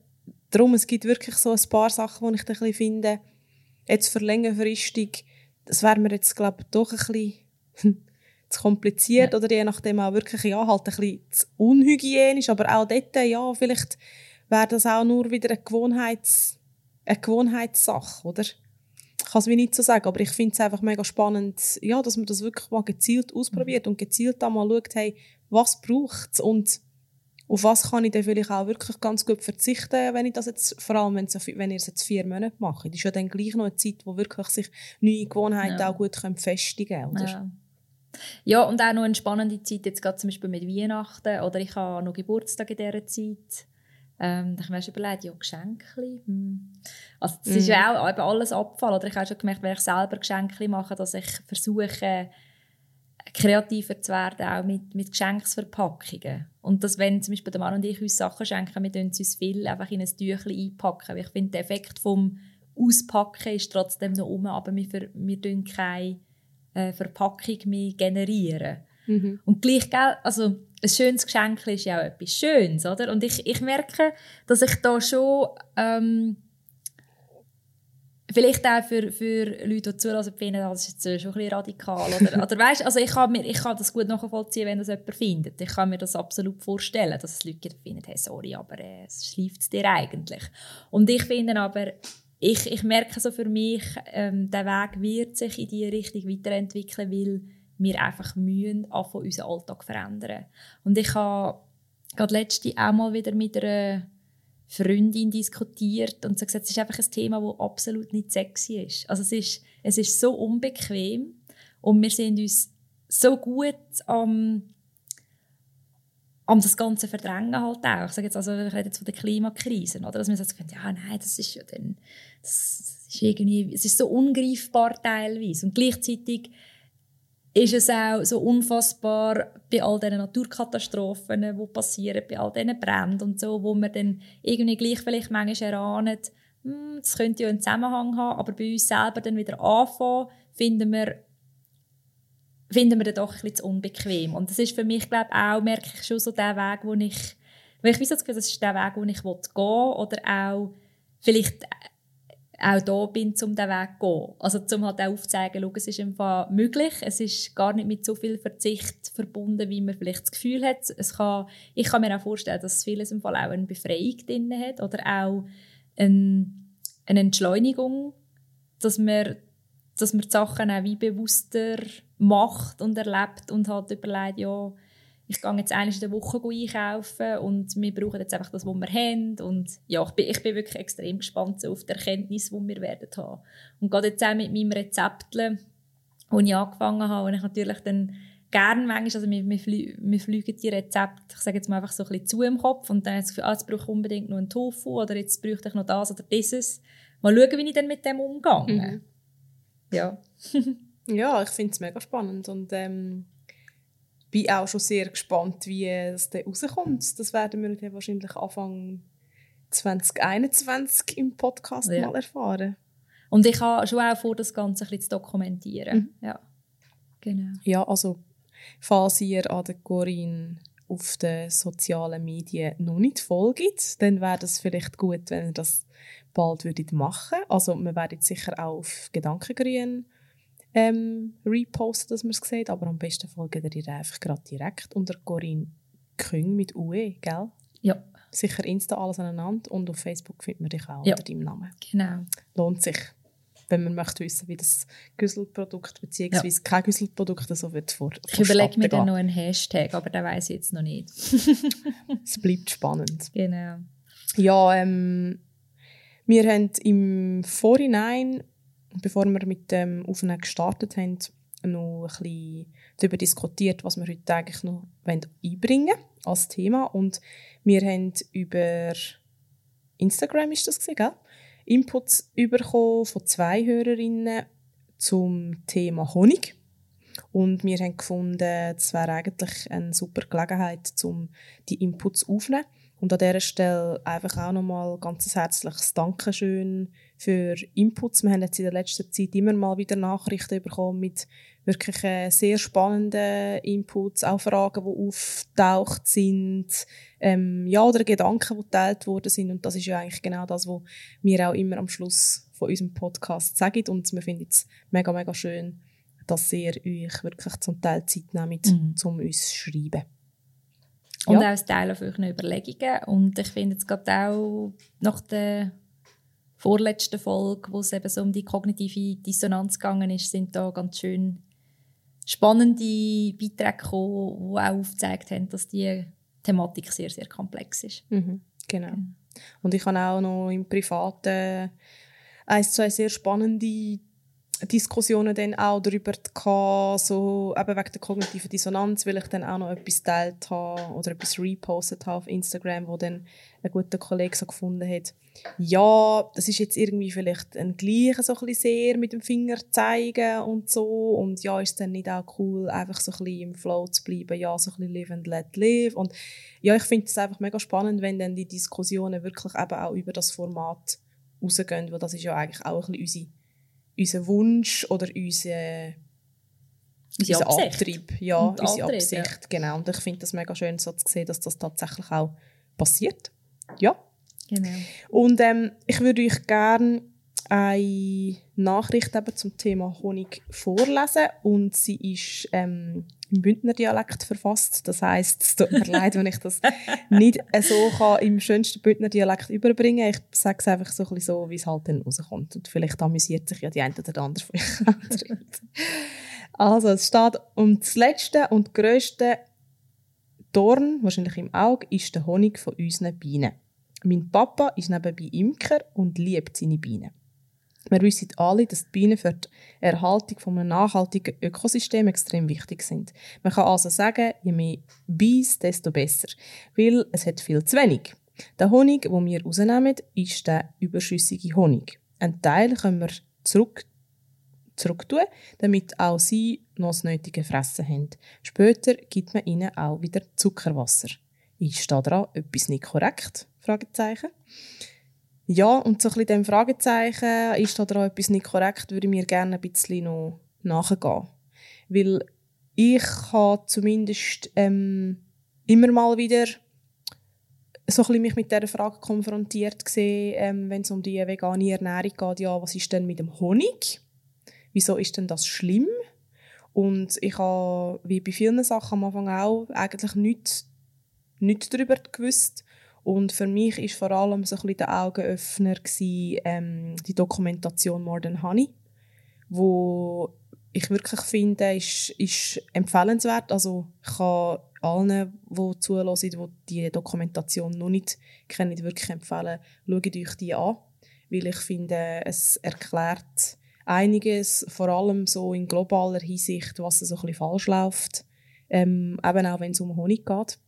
darum, es gibt wirklich so ein paar Sachen, die ich ein bisschen finde, jetzt für längerfristig, das wäre mir jetzt, glaube ich, doch ein bisschen zu kompliziert ja. oder je nachdem auch wirklich, ja, halt ein bisschen zu unhygienisch, aber auch dort, ja, vielleicht wäre das auch nur wieder eine, Gewohnheits, eine Gewohnheitssache, oder? Ich kann es wie nicht so sagen, aber ich finde es einfach mega spannend, ja, dass man das wirklich mal gezielt ausprobiert mhm. und gezielt da mal schaut, hey, was braucht es und auf was kann ich dann vielleicht auch wirklich ganz gut verzichten, wenn ich das jetzt, vor allem wenn, wenn ihr es jetzt vier Monate macht. Das ist ja dann gleich noch eine Zeit, wo wirklich sich neue Gewohnheiten ja. auch gut können festigen können. Ja. ja, und auch noch eine spannende Zeit, jetzt gerade zum Beispiel mit Weihnachten oder ich habe noch Geburtstag in dieser Zeit. Ähm, da habe ich mir schon überlegt, ja, Geschenke. Hm. Also das mm. ist ja auch eben alles Abfall. Oder ich habe schon gemerkt, wenn ich selber Geschenke mache, dass ich versuche, kreativer zu werden, auch mit, mit Geschenksverpackungen. Und dass, wenn zum Beispiel der Mann und ich uns Sachen schenken, wir uns viel einfach in ein Tüchlein einpacken. Weil ich finde, der Effekt vom Auspacken ist trotzdem noch um, aber wir, ver, wir generieren keine äh, Verpackung mehr. Generieren. Mhm. Und gleich, also ein schönes Geschenk ist ja auch etwas Schönes, oder? Und ich, ich merke, dass ich da schon ähm, Vielleicht auch für, für Leute, die zuhören, finden, das ist jetzt schon ein bisschen radikal. Oder, oder weißt, also ich kann, mir, ich kann das gut nachvollziehen, wenn das jemand findet. Ich kann mir das absolut vorstellen, dass es Leute finden, hey, sorry, aber äh, es schleift dir eigentlich. Und ich finde aber, ich, ich merke so für mich, ähm, der Weg wird sich in diese Richtung weiterentwickeln, weil wir einfach mühen von unseren Alltag verändern. Und ich habe gerade letzte auch mal wieder mit einer Freundin diskutiert und hat gesagt, es ist einfach ein Thema, das absolut nicht sexy ist. Also es ist, es ist so unbequem und wir sind uns so gut am, am das Ganze verdrängen halt auch. Ich sage jetzt also, ich rede jetzt von der Klimakrise, oder? Dass man sagt, ja, nein, das ist ja dann, das ist irgendwie, es ist so ungreifbar teilweise und gleichzeitig ist es auch so unfassbar bei all diesen Naturkatastrophen, die passieren, bei all diesen Bränden und so, wo man dann irgendwie gleich vielleicht manchmal erahnt, hm, das könnte ja einen Zusammenhang haben, aber bei uns selber dann wieder anfangen, finden wir finden wir dann doch zu unbequem. Und das ist für mich, glaube auch, merke ich schon so der Weg, wo ich, weil ich weiß das Gefühl, das ist der Weg, wo ich gehen will, oder auch vielleicht auch da bin, um diesen Weg zu gehen. Also um halt auch aufzuzeigen, schau, es ist einfach möglich, es ist gar nicht mit so viel Verzicht verbunden, wie man vielleicht das Gefühl hat. Es kann, ich kann mir auch vorstellen, dass vieles im Fall auch eine Befreiung drin hat oder auch eine, eine Entschleunigung, dass man, dass man die Sachen auch wie bewusster macht und erlebt und halt überlegt, ja, ich gehe jetzt einmal in der Woche einkaufen und wir brauchen jetzt einfach das, was wir haben. Und ja, ich bin, ich bin wirklich extrem gespannt auf die Erkenntnis, die wir werden haben. Und gerade jetzt auch mit meinem Rezept, das ich angefangen habe, und ich natürlich dann gerne manchmal, also wir, wir, wir fliegen die Rezepte, ich sage jetzt mal einfach so ein bisschen zu im Kopf und dann habe ich das Gefühl, ah, jetzt brauche ich unbedingt noch einen Tofu oder jetzt bräuchte ich noch das oder dieses. Mal schauen, wie ich dann mit dem umgehe. Mhm. Ja. ja, ich finde es mega spannend und ähm bin auch schon sehr gespannt, wie es dann rauskommt. Das werden wir dann wahrscheinlich Anfang 2021 im Podcast ja. mal erfahren. Und ich habe schon auch vor, das Ganze ein bisschen zu dokumentieren. Mhm. Ja. Genau. Ja, also falls ihr an der Corinne auf den sozialen Medien noch nicht folgt, dann wäre es vielleicht gut, wenn ihr das bald würdet machen. Also wir werden sicher auch auf Gedankengrün ähm, reposten, dass man es sieht. Aber am besten folgen ihr einfach gerade direkt unter Corinne Küng mit UE, gell? Ja. Sicher Insta alles aneinander und auf Facebook findet man dich auch ja. unter deinem Namen. Genau. Lohnt sich, wenn man möchte wissen, wie das Güsselprodukt bzw. Ja. kein Güsselprodukt so wird vor. Ich überlege mir dann noch einen Hashtag, aber den weiß ich jetzt noch nicht. es bleibt spannend. Genau. Ja, ähm, wir haben im Vorhinein bevor wir mit dem Aufnehmen gestartet haben, noch ein bisschen darüber diskutiert, was wir heute eigentlich noch einbringen wollen als Thema. Und wir haben über Instagram ist das gesehen, Inputs bekommen von zwei Hörerinnen zum Thema Honig. Und wir haben gefunden, es wäre eigentlich eine super Gelegenheit, um die Inputs aufzunehmen. Und an dieser Stelle einfach auch nochmal ganz herzliches Dankeschön für Inputs. Wir haben jetzt in der letzten Zeit immer mal wieder Nachrichten bekommen mit wirklich äh, sehr spannenden Inputs, auch Fragen, die auftaucht sind, ähm, ja, oder Gedanken, die geteilt worden sind. Und das ist ja eigentlich genau das, was wir auch immer am Schluss von unserem Podcast sagen. Und wir finden es mega, mega schön, dass ihr euch wirklich zum Teil Zeit nehmt, mhm. um uns zu schreiben. Und ja. auch ein Teil auf euren Überlegungen. Und ich finde jetzt gerade auch nach der vorletzten Folge, wo es eben so um die kognitive Dissonanz gegangen ist, sind da ganz schön spannende Beiträge gekommen, die auch aufgezeigt haben, dass die Thematik sehr, sehr komplex ist. Mhm, genau. Und ich habe auch noch im Privaten ein, zwei sehr spannende Diskussionen dann auch darüber gehabt, so eben wegen der kognitiven Dissonanz, weil ich dann auch noch etwas teilt habe oder etwas repostet habe auf Instagram, wo dann ein guter Kollege so gefunden hat, ja, das ist jetzt irgendwie vielleicht ein Gleiche so ein bisschen sehr mit dem Finger zeigen und so und ja, ist dann nicht auch cool, einfach so ein bisschen im Flow zu bleiben, ja, so ein bisschen live and let live und ja, ich finde es einfach mega spannend, wenn dann die Diskussionen wirklich eben auch über das Format rausgehen, weil das ist ja eigentlich auch ein bisschen unsere unser Wunsch oder unser, unser Antrieb, ja, Und unsere Antrieb, Absicht, ja. genau. Und ich finde das mega schön, so zu sehen, dass das tatsächlich auch passiert. Ja. Genau. Und ähm, ich würde euch gerne eine Nachricht eben zum Thema Honig vorlesen und sie ist ähm, im Bündner Dialekt verfasst. Das heißt, es tut mir leid, wenn ich das nicht so kann, im schönsten Bündner Dialekt überbringen. Ich sage es einfach so ein so, wie es halt dann rauskommt. Und vielleicht amüsiert sich ja die eine oder andere von euch. also, es steht um das letzte und grösste Dorn, wahrscheinlich im Auge, ist der Honig von unseren Bienen. Mein Papa ist nebenbei Imker und liebt seine Bienen. Wir wissen alle, dass die Bienen für die Erhaltung von einem nachhaltigen Ökosystem extrem wichtig sind. Man kann also sagen, je mehr Bees, desto besser, weil es hat viel zu wenig. Der Honig, den wir rausnehmen, ist der überschüssige Honig. Ein Teil können wir zurück zurücktun, damit auch sie noch das nötige Fressen haben. Später gibt man ihnen auch wieder Zuckerwasser. Ist da dran etwas nicht korrekt? Fragezeichen. Ja, und so ein bisschen dem Fragezeichen, ist da dran etwas nicht korrekt, würde ich mir gerne ein bisschen noch nachgehen. Weil ich habe zumindest ähm, immer mal wieder so ein mich mit dieser Frage konfrontiert gesehen, ähm, wenn es um die vegane Ernährung geht, ja, was ist denn mit dem Honig? Wieso ist denn das schlimm? Und ich habe, wie bei vielen Sachen am Anfang auch, eigentlich nichts, nichts darüber gewusst. Und für mich war vor allem so ein der Augenöffner gewesen, ähm, die Dokumentation More Than Honey, wo ich wirklich finde, ist, ist empfehlenswert. Also ich kann allen, die zuhören, die diese Dokumentation noch nicht kennen, wirklich empfehlen, schaut euch die an, weil ich finde, es erklärt einiges, vor allem so in globaler Hinsicht, was so ein bisschen falsch läuft, ähm, eben auch wenn es um Honig geht.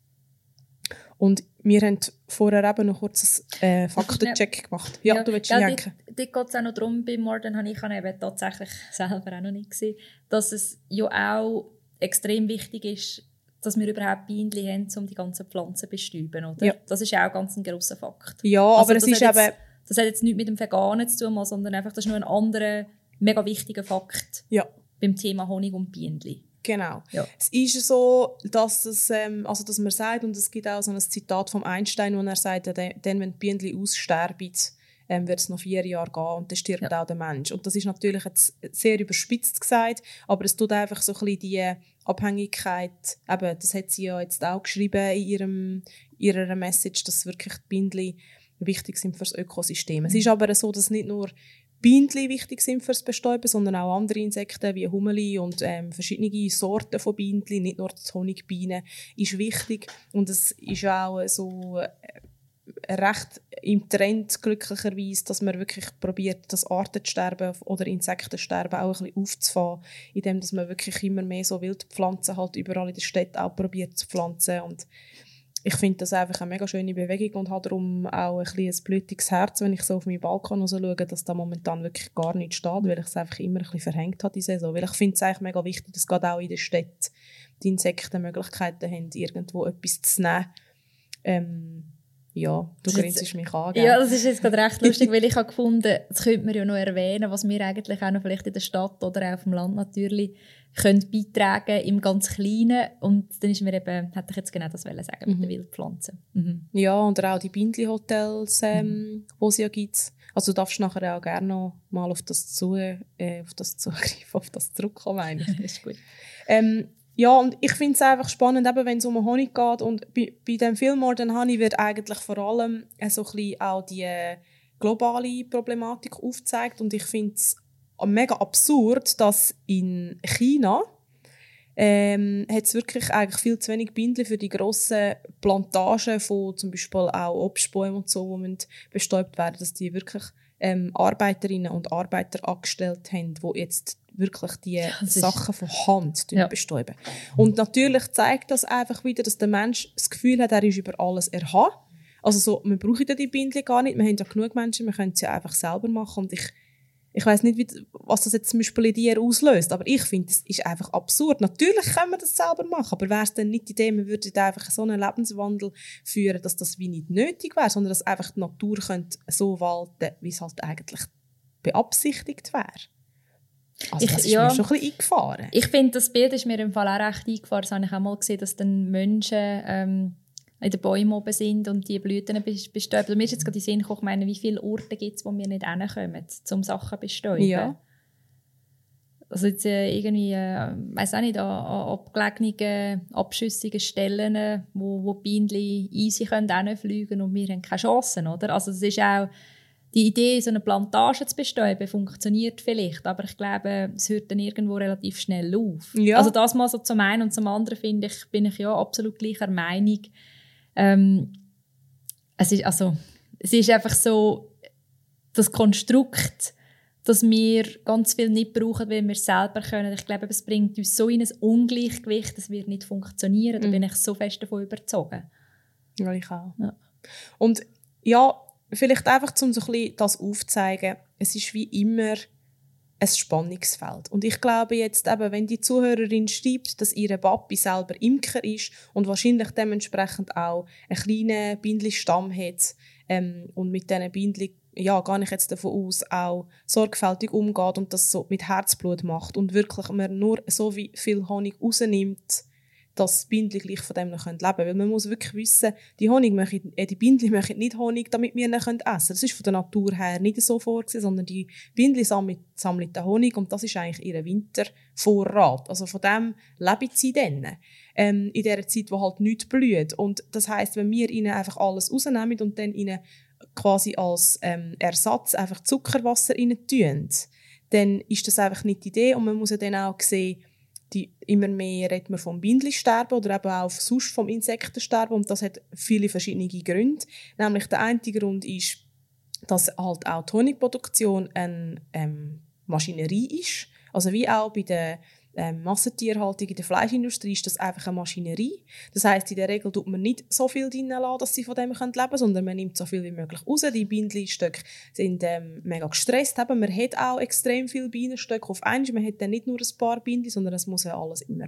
Und wir haben vorher eben noch kurz einen äh, Faktencheck gemacht. Ja, ja, du willst ja, denken. Dort, geht es auch noch darum, bei Morden habe ich eben tatsächlich selber auch noch nicht gesehen, dass es ja auch extrem wichtig ist, dass wir überhaupt Bienen haben, um die ganzen Pflanzen zu bestäuben, oder? Ja. Das ist auch ganz ein grosser Fakt. Ja, also aber es ist jetzt, eben... Das hat jetzt nichts mit dem Veganen zu tun, sondern einfach, das ist nur ein anderer, mega wichtiger Fakt ja. beim Thema Honig und Bienen. Genau. Ja. Es ist so, dass, es, ähm, also dass man sagt, und es gibt auch so ein Zitat von Einstein, wo er sagt, dann, wenn die Bienen aussterben, ähm, wird es noch vier Jahre gehen und dann stirbt ja. auch der Mensch. Und das ist natürlich jetzt sehr überspitzt gesagt, aber es tut einfach so ein bisschen die Abhängigkeit, eben, das hat sie ja jetzt auch geschrieben in ihrem, ihrer Message, dass wirklich die Bienen wichtig sind für das Ökosystem. Es ist aber so, dass nicht nur Bienen wichtig sind fürs Bestäuben, sondern auch andere Insekten wie Hummeli und ähm, verschiedene Sorten von Bienen, nicht nur die Honigbienen, ist wichtig. Und es ist auch so äh, recht im Trend glücklicherweise, dass man wirklich probiert, das Artensterben oder Insektensterben auch ein bisschen aufzufahren, indem dass man wirklich immer mehr so Wildpflanzen halt überall in der Stadt auch probiert zu pflanzen und ich finde das einfach eine mega schöne Bewegung und habe darum auch ein, ein blutiges Herz, wenn ich so auf meinen Balkon schaue, dass da momentan wirklich gar nichts steht, weil ich es einfach immer ein bisschen verhängt habe, die Saison. Weil ich finde es eigentlich mega wichtig, dass gerade auch in der Stadt die Insekten Möglichkeiten haben, irgendwo etwas zu nehmen. Ähm, ja, du grinst mich an. Gell? Ja, das ist jetzt gerade recht lustig, weil ich habe gefunden, das könnte man ja noch erwähnen, was wir eigentlich auch noch vielleicht in der Stadt oder auch auf dem Land natürlich können beitragen im ganz Kleinen. Und dann ist mir eben, hätte ich jetzt genau das sagen mhm. mit den Wildpflanzen. Mhm. Ja, und auch die Bindli-Hotels, ähm, mhm. wo es ja gibt. Also du darfst nachher auch gerne noch mal auf das, zu, äh, auf das zugreifen, auf das zurückkommen, ist gut. Ähm, ja, und ich finde es einfach spannend, eben, wenn es um Honig geht. Und bei, bei dem Film More Than Honey wird eigentlich vor allem äh, so ein auch die äh, globale Problematik aufgezeigt. Und ich finde es mega absurd, dass in China ähm, es wirklich eigentlich viel zu wenig Bindel für die grossen Plantagen von zum Beispiel auch Obstbäumen und so, die bestäubt werden, dass die wirklich ähm, Arbeiterinnen und Arbeiter angestellt haben, die jetzt wirklich die Sachen von Hand ja. bestäuben. Und natürlich zeigt das einfach wieder, dass der Mensch das Gefühl hat, er ist über alles erhaben. Also so, wir brauchen ja die Bindel gar nicht, wir haben ja genug Menschen, wir können es ja einfach selber machen und ich ich weiß nicht, wie, was das jetzt zum Beispiel in dir auslöst, aber ich finde, das ist einfach absurd. Natürlich können wir das selber machen, aber wäre es dann nicht die Idee, wir würden einfach so einen Lebenswandel führen, dass das wie nicht nötig wäre, sondern dass einfach die Natur könnte so walten, wie es halt eigentlich beabsichtigt wäre. Also ich, das ist ja, mir schon ein bisschen eingefahren. Ich finde, das Bild ist mir im Fall auch recht eingefahren. Das habe ich auch mal gesehen, dass dann Menschen ähm, in den Bäumen oben sind und die Blüten bestäuben. mir ist jetzt gerade in den Sinn gekommen, meine, wie viele Orte gibt es, wo wir nicht hinkommen, um Sachen zu bestäuben. Ja. Also jetzt äh, irgendwie, äh, weiß auch nicht, an, an abgelegenen, abschüssigen Stellen, wo, wo Bienen easy können fliegen und wir haben keine Chancen, oder? Also es ist auch die Idee, so eine Plantage zu bestäuben, funktioniert vielleicht, aber ich glaube, es hört dann irgendwo relativ schnell auf. Ja. Also das mal so zum einen und zum anderen finde ich, bin ich ja absolut gleicher Meinung. Ähm, es ist also, es ist einfach so das Konstrukt, dass wir ganz viel nicht brauchen, weil wir es selber können. Ich glaube, es bringt uns so in ein Ungleichgewicht, das wird nicht funktionieren. Da mhm. bin ich so fest davon überzeugt. Ja, ich auch. Ja. Und ja, vielleicht einfach, um so ein bisschen das aufzuzeigen, es ist wie immer ein Spannungsfeld. Und ich glaube jetzt eben, wenn die Zuhörerin schreibt, dass ihre Papi selber Imker ist und wahrscheinlich dementsprechend auch einen kleinen Bindli-Stamm hat ähm, und mit diesen Bindli ja, gar nicht jetzt davon aus, auch sorgfältig umgeht und das so mit Herzblut macht und wirklich man nur so viel Honig rausnimmt, dass das Bindli gleich von dem noch leben können. Weil man muss wirklich wissen, die, Honig möchten, äh, die Bindli möchten nicht Honig, damit wir ihn essen können. Das ist von der Natur her nicht so vorgesehen, sondern die Bindli sammeln, sammeln den Honig und das ist eigentlich ihr Wintervorrat. Also von dem leben sie dann. Ähm, in der Zeit, wo halt nichts blüht. Und das heißt, wenn wir ihnen einfach alles rausnehmen und dann ihnen quasi als ähm, Ersatz einfach Zuckerwasser rein tun, dann ist das einfach nicht die Idee und man muss ja dann auch sehen, die, immer mehr redet man vom Bindlisterben oder eben auch sonst vom Insektensterben und das hat viele verschiedene Gründe. Nämlich der eine Grund ist, dass halt auch die Honigproduktion eine ähm, Maschinerie ist. Also wie auch bei der ähm, Massentierhaltung in der Fleischindustrie ist das einfach eine Maschinerie. Das heißt, in der Regel tut man nicht so viel drin dass sie von dem leben können, sondern man nimmt so viel wie möglich raus. Die Bienenstöcke sind ähm, mega gestresst. Eben, man hat auch extrem viele Bienenstöcke auf einmal. Man hat dann nicht nur ein paar Bienen, sondern es muss ja alles immer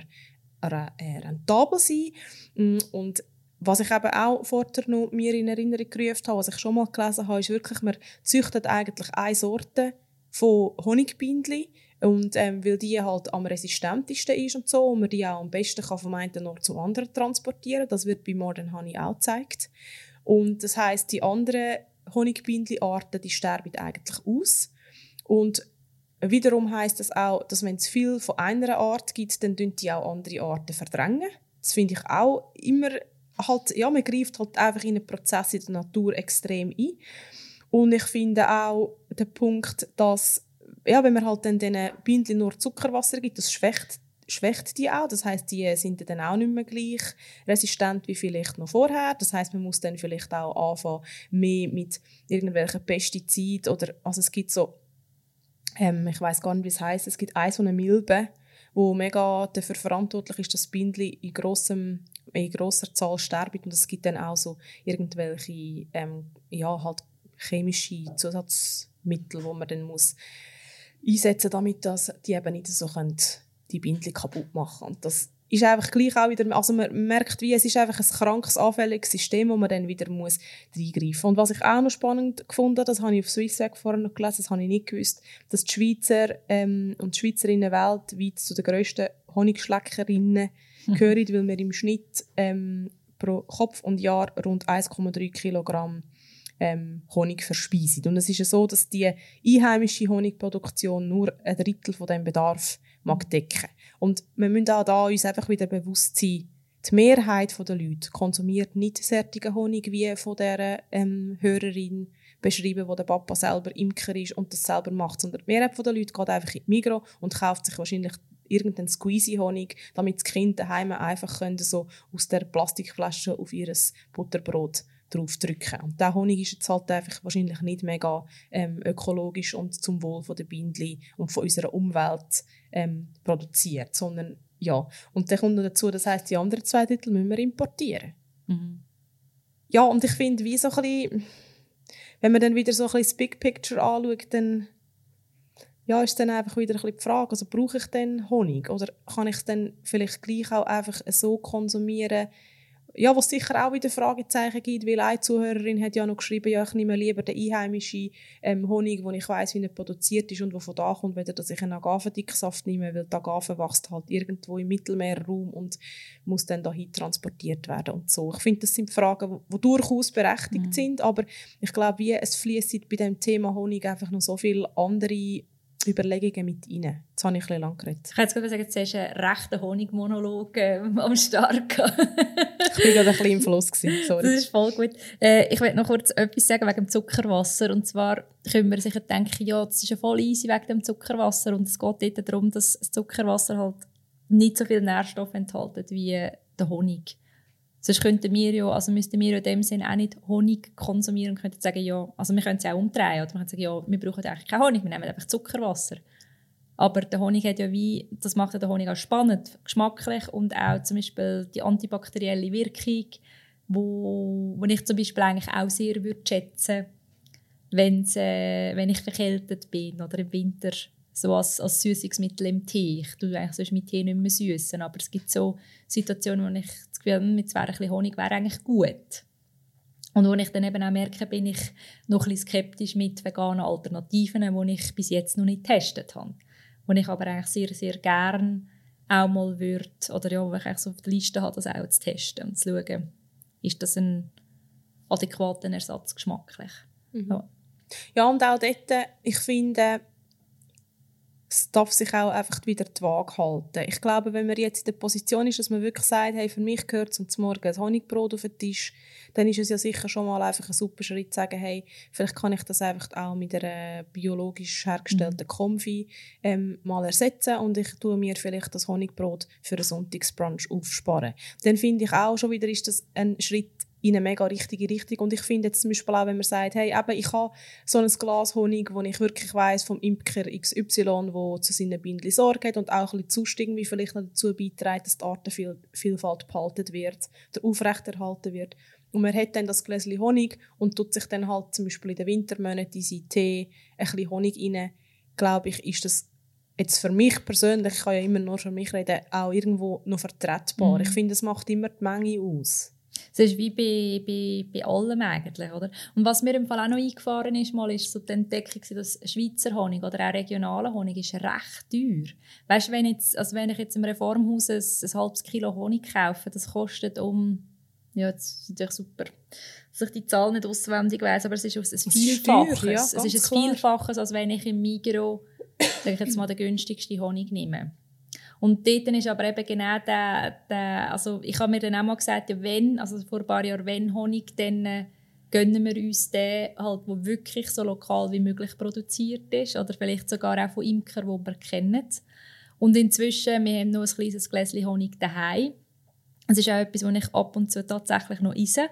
äh, rentabel sein. Mm, und was ich eben auch vorher noch mir in Erinnerung gerufen habe, was ich schon mal gelesen habe, ist wirklich, man züchtet eigentlich eine Sorte von Honigbienen und ähm, weil die halt am resistentesten ist und so, und man die auch am besten kann vom einen Ort zum anderen transportieren, das wird bei Modern Honey auch gezeigt. Und das heißt, die anderen Honigbienenarten, die sterben eigentlich aus. Und wiederum heißt das auch, dass wenn es viel von einer Art gibt, dann tun die auch andere Arten verdrängen. Das finde ich auch immer halt, ja, man greift halt einfach in einen Prozess in der Natur extrem ein. Und ich finde auch den Punkt, dass ja, wenn man halt dann diesen Bienen nur Zuckerwasser gibt, das schwächt, schwächt die auch. Das heißt, die sind dann auch nicht mehr gleich resistent wie vielleicht noch vorher. Das heißt, man muss dann vielleicht auch anfangen, mehr mit irgendwelchen Pestiziden oder, also es gibt so, ähm, ich weiß gar nicht, wie es heißt, es gibt eine so eine Milbe, wo mega dafür verantwortlich ist, dass Bindli in grossem in grosser Zahl sterben und es gibt dann auch so irgendwelche ähm, ja halt chemische Zusatzmittel, wo man dann muss einsetzen, damit dass die eben nicht so können, die Bindel kaputt machen Und das ist einfach gleich auch wieder, also man merkt, wie es ist einfach ein krankes, anfälliges System, wo man dann wieder muss reingreifen Und was ich auch noch spannend gefunden habe, das habe ich auf Swissweg vorher noch gelesen, das habe ich nicht gewusst, dass die Schweizer ähm, und die Schweizerinnen weltweit zu den grössten Honigschleckerinnen mhm. gehören, weil wir im Schnitt ähm, pro Kopf und Jahr rund 1,3 Kilogramm ähm, Honig verspeisen. Und es ist ja so, dass die einheimische Honigproduktion nur ein Drittel von dem Bedarf mag decken. Und wir müssen auch da uns einfach wieder bewusst sein, die Mehrheit der Leute konsumiert nicht fertigen Honig, wie von der ähm, Hörerin beschrieben, wo der Papa selber Imker ist und das selber macht, sondern die Mehrheit der Leute geht einfach in die Migros und kauft sich wahrscheinlich irgendeinen Squeezy-Honig, damit das Kind daheim einfach können, so aus der Plastikflasche auf ihr Butterbrot drauf drücken. Und der Honig ist jetzt halt einfach wahrscheinlich nicht mega ähm, ökologisch und zum Wohl von der Bindli und von unserer Umwelt ähm, produziert, sondern ja. Und dann kommt noch dazu, das heißt, die anderen zwei Titel müssen wir importieren. Mhm. Ja, und ich finde, wie so ein bisschen, wenn man dann wieder so ein bisschen das Big Picture anschaut, dann ja, ist dann einfach wieder ein bisschen die Frage, also brauche ich denn Honig oder kann ich dann vielleicht gleich auch einfach so konsumieren, ja, was sicher auch wieder Fragezeichen gibt, weil eine Zuhörerin hat ja noch geschrieben, ja, ich nehme lieber den einheimischen ähm, Honig, wo ich weiß, wie er produziert ist und wo von da kommt, weder dass ich einen Agavendicksaft nehme, weil die Agave wächst halt irgendwo im Mittelmeerraum und muss dann dahin transportiert werden und so. Ich finde, das sind Fragen, die durchaus berechtigt mhm. sind, aber ich glaube, wie es fließt bei dem Thema Honig einfach noch so viele andere Überlegungen mit rein. Jetzt habe ich ein bisschen lang geredet. Ich hätte gerade sagen, jetzt hast du einen rechten Honigmonolog äh, am Start Ich war gerade ein bisschen im Fluss. Gewesen. Sorry. Das ist voll gut. Äh, ich möchte noch kurz etwas sagen wegen dem Zuckerwasser. Und zwar können wir sich denken, ja, das ist ja voll easy wegen dem Zuckerwasser. Und es geht dort darum, dass das Zuckerwasser halt nicht so viel Nährstoffe enthält wie der Honig. Sonst könnten wir ja, also müssten wir in dem Sinne auch nicht Honig konsumieren und könnten sagen, ja, also wir können es auch umdrehen. Oder wir können sagen, ja, wir brauchen eigentlich keinen Honig, wir nehmen einfach Zuckerwasser. Aber der Honig hat ja wie, das macht ja den Honig auch spannend, geschmacklich und auch zum Beispiel die antibakterielle Wirkung, wo, wo ich zum Beispiel eigentlich auch sehr würde schätzen, wenn's, äh, wenn ich verkältet bin oder im Winter so als, als Süßungsmittel im Tee. Ich tue eigentlich sonst mit Tee nicht mehr süßen, aber es gibt so Situationen, wo ich Gefühl mit ein bisschen Honig wäre eigentlich gut. Und wo ich dann eben auch merke, bin ich noch ein bisschen skeptisch mit veganen Alternativen, die ich bis jetzt noch nicht getestet habe. Wo ich aber eigentlich sehr, sehr gerne auch mal würde, oder ja, wo ich so auf der Liste habe, das auch zu testen und zu schauen, ist das ein adäquater Ersatz geschmacklich. Mhm. Ja. ja, und auch dort, ich finde, es darf sich auch einfach wieder die Waage halten. Ich glaube, wenn man jetzt in der Position ist, dass man wirklich sagt, hey, für mich gehört zum Morgen ein Honigbrot auf den Tisch, dann ist es ja sicher schon mal einfach ein super Schritt, zu sagen, hey, vielleicht kann ich das einfach auch mit einer biologisch hergestellten mhm. Konfi ähm, mal ersetzen und ich tue mir vielleicht das Honigbrot für einen Sonntagsbrunch aufsparen. Dann finde ich auch schon wieder, ist das ein Schritt in eine mega richtige Richtung. Und ich finde jetzt zum Beispiel auch, wenn man sagt, hey, eben, ich habe so ein Glas Honig, wo ich wirklich weiß vom Imker XY, wo zu seinen Bindli Sorge hat und auch ein bisschen Zusting, wie vielleicht noch dazu beiträgt, dass die Artenvielfalt behalten wird oder aufrechterhalten wird. Und man hat dann das Gläschen Honig und tut sich dann halt zum Beispiel in den Wintermonaten in seinen Tee ein bisschen Honig rein. Glaube ich, ist das jetzt für mich persönlich, ich kann ja immer nur für mich reden, auch irgendwo noch vertretbar. Mhm. Ich finde, es macht immer die Menge aus. Es ist wie bei, bei, bei allem eigentlich, oder? Und was mir im Fall auch noch eingefahren ist, mal, ist so die Entdeckung, dass Schweizer Honig oder auch regionaler Honig ist recht teuer. Weißt du, wenn, jetzt, also wenn ich jetzt im Reformhaus ein, ein halbes Kilo Honig kaufe, das kostet um, ja, das ist natürlich super, dass ich die Zahl nicht auswendig weiß, aber es ist ein Vielfaches. ja, es ist ein Vielfaches, als wenn ich im Migros, sage ich jetzt mal, den günstigsten Honig nehme. Und dort ist aber eben genau der, der also ich habe mir dann auch mal gesagt, ja, wenn, also vor ein paar Jahren, wenn Honig, dann äh, gönnen wir uns den halt, der wirklich so lokal wie möglich produziert ist oder vielleicht sogar auch von Imkern, die wir kennen. Und inzwischen, wir haben noch ein kleines Gläschen Honig daheim. Das ist auch etwas, was ich ab und zu tatsächlich noch esse.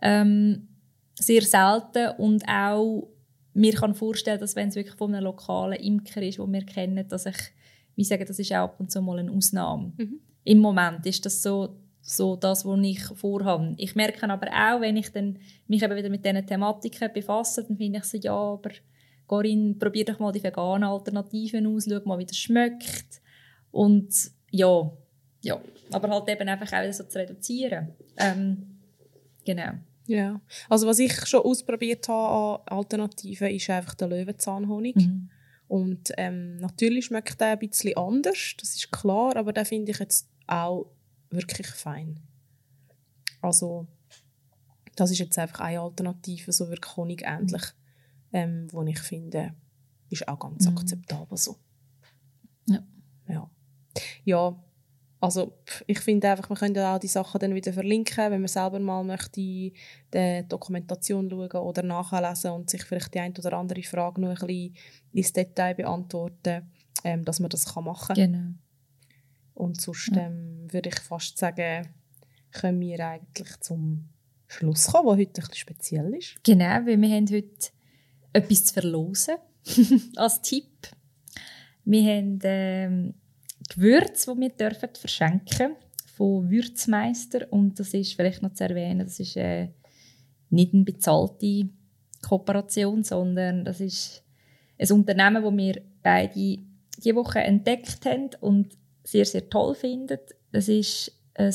Ähm, sehr selten und auch mir kann vorstellen, dass wenn es wirklich von einem lokalen Imker ist, den wir kennen, dass ich wie sagen, das ist auch ab und zu mal eine Ausnahme. Mhm. Im Moment ist das so, so das, was ich vorhabe. Ich merke aber auch, wenn ich dann mich eben wieder mit diesen Thematiken befasse, dann finde ich so, ja, aber Corinne, probier doch mal die veganen Alternativen aus, schau mal, wie das schmeckt. Und ja, ja, aber halt eben einfach auch wieder so zu reduzieren. Ähm, genau. Ja, also was ich schon ausprobiert habe an Alternativen, ist einfach der Löwenzahnhonig. Mhm. Und ähm, natürlich schmeckt der ein bisschen anders, das ist klar, aber den finde ich jetzt auch wirklich fein. Also das ist jetzt einfach eine Alternative, so wirklich Honig ähnlich, ähm, wo ich finde, ist auch ganz mhm. akzeptabel so. Ja. Ja. Ja, also ich finde einfach, wir können auch die Sachen dann wieder verlinken, wenn man selber mal möchte die Dokumentation schauen oder nachlesen und sich vielleicht die eine oder andere Frage noch ein bisschen ins Detail beantworten, ähm, dass man das kann machen kann. Genau. Und sonst ähm, würde ich fast sagen, können wir eigentlich zum Schluss kommen, der heute ein bisschen speziell ist. Genau, weil wir haben heute etwas zu verlosen als Tipp. Wir haben ähm, Gewürze, die wir dürfen verschenken von Würzmeister. Und das ist vielleicht noch zu erwähnen, das ist äh, nicht eine bezahlte Kooperation, sondern das ist ein Unternehmen, das wir beide diese Woche entdeckt haben und sehr, sehr toll finden. Es ist ein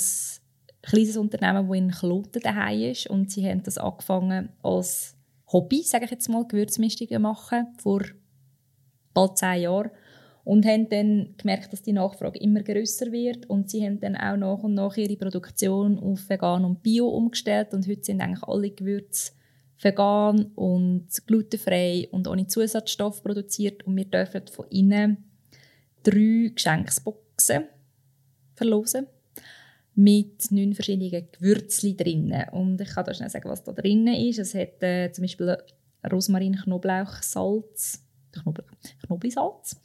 kleines Unternehmen, das in Kloten daheim ist. Und sie haben das angefangen als Hobby, sage ich jetzt mal, Gewürzmischungen machen vor bald zehn Jahren und haben dann gemerkt, dass die Nachfrage immer größer wird und sie haben dann auch nach und nach ihre Produktion auf vegan und bio umgestellt und heute sind eigentlich alle Gewürze vegan und glutenfrei und ohne Zusatzstoff produziert und wir dürfen von ihnen drei Geschenksboxen verlosen mit neun verschiedenen Gewürzen drinnen. Und ich kann da schnell sagen, was da drinnen ist. Es hat äh, zum Beispiel Rosmarin, Knoblauch, Salz, Knoblauchsalz,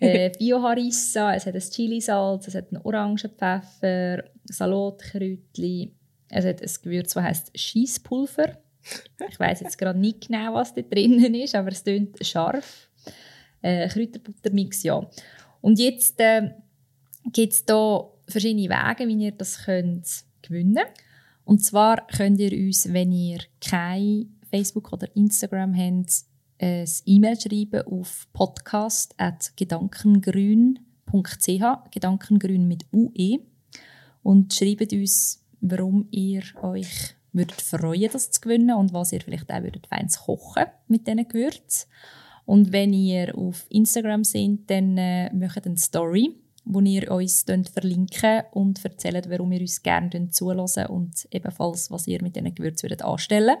äh, Bio-Harissa, es hat ein Chilisalz, es hat einen Orangenpfeffer, Salatkräutchen, es hat ein Gewürz, das heisst Schießpulver. Ich weiß jetzt gerade nicht genau, was da drinnen ist, aber es klingt scharf. Äh, Kräuterbuttermix, ja. Und jetzt äh, gibt es hier verschiedene Wege, wie ihr das könnt gewinnen könnt. Und zwar könnt ihr uns, wenn ihr kein Facebook oder Instagram habt, ein E-Mail schreiben auf podcast.gedankengrün.ch, Gedankengrün mit UE. Und schreibt uns, warum ihr euch würdet freuen, das zu gewinnen und was ihr vielleicht auch würdet feins kochen mit diesen Gewürzen. Und wenn ihr auf Instagram seid, dann äh, macht eine Story, wo ihr uns verlinken und erzählt, warum ihr uns gerne zulassen und ebenfalls, was ihr mit diesen Gewürzen würdet anstellen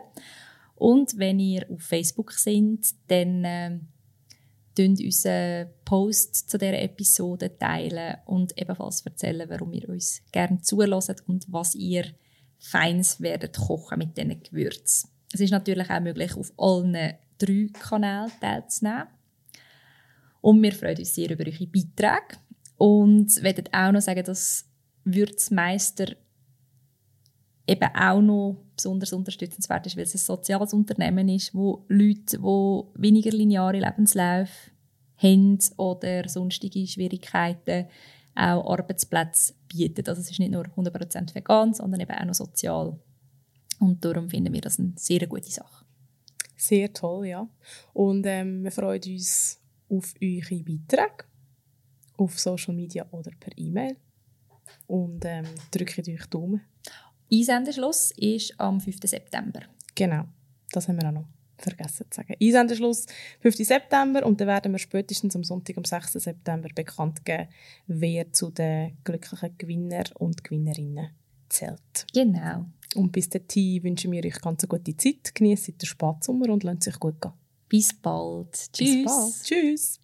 Und wenn ihr auf Facebook seid, dann äh, unseren Post zu dieser Episode teilen und ebenfalls erzählen, warum ihr uns gerne zulässt und was ihr Feins werdet kochen mit diesen Gewürzen. Es ist natürlich auch möglich, auf allen drei Kanälen teilzunehmen. Und wir freuen uns sehr über eure Beiträge. Und werden auch noch sagen, dass Würzmeister eben auch noch besonders unterstützenswert ist, weil es ein soziales Unternehmen ist, wo Leute, die weniger lineare Lebensläufe haben oder sonstige Schwierigkeiten, auch Arbeitsplätze bietet. Also es ist nicht nur 100% vegan, sondern eben auch noch sozial. Und darum finden wir das eine sehr gute Sache. Sehr toll, ja. Und ähm, wir freuen uns auf eure Beiträge auf Social Media oder per E-Mail. Und ähm, drückt euch Daumen. Einsendeschluss ist am 5. September. Genau, das haben wir auch noch vergessen zu sagen. Einsendeschluss 5. September und dann werden wir spätestens am Sonntag, am 6. September bekannt geben, wer zu den glücklichen Gewinner und Gewinnerinnen zählt. Genau. Und bis dahin wünschen wir euch ganz eine gute Zeit, genießt den Spatsommer und lasst sich gut gehen. Bis bald. Tschüss. Bis bald. Tschüss.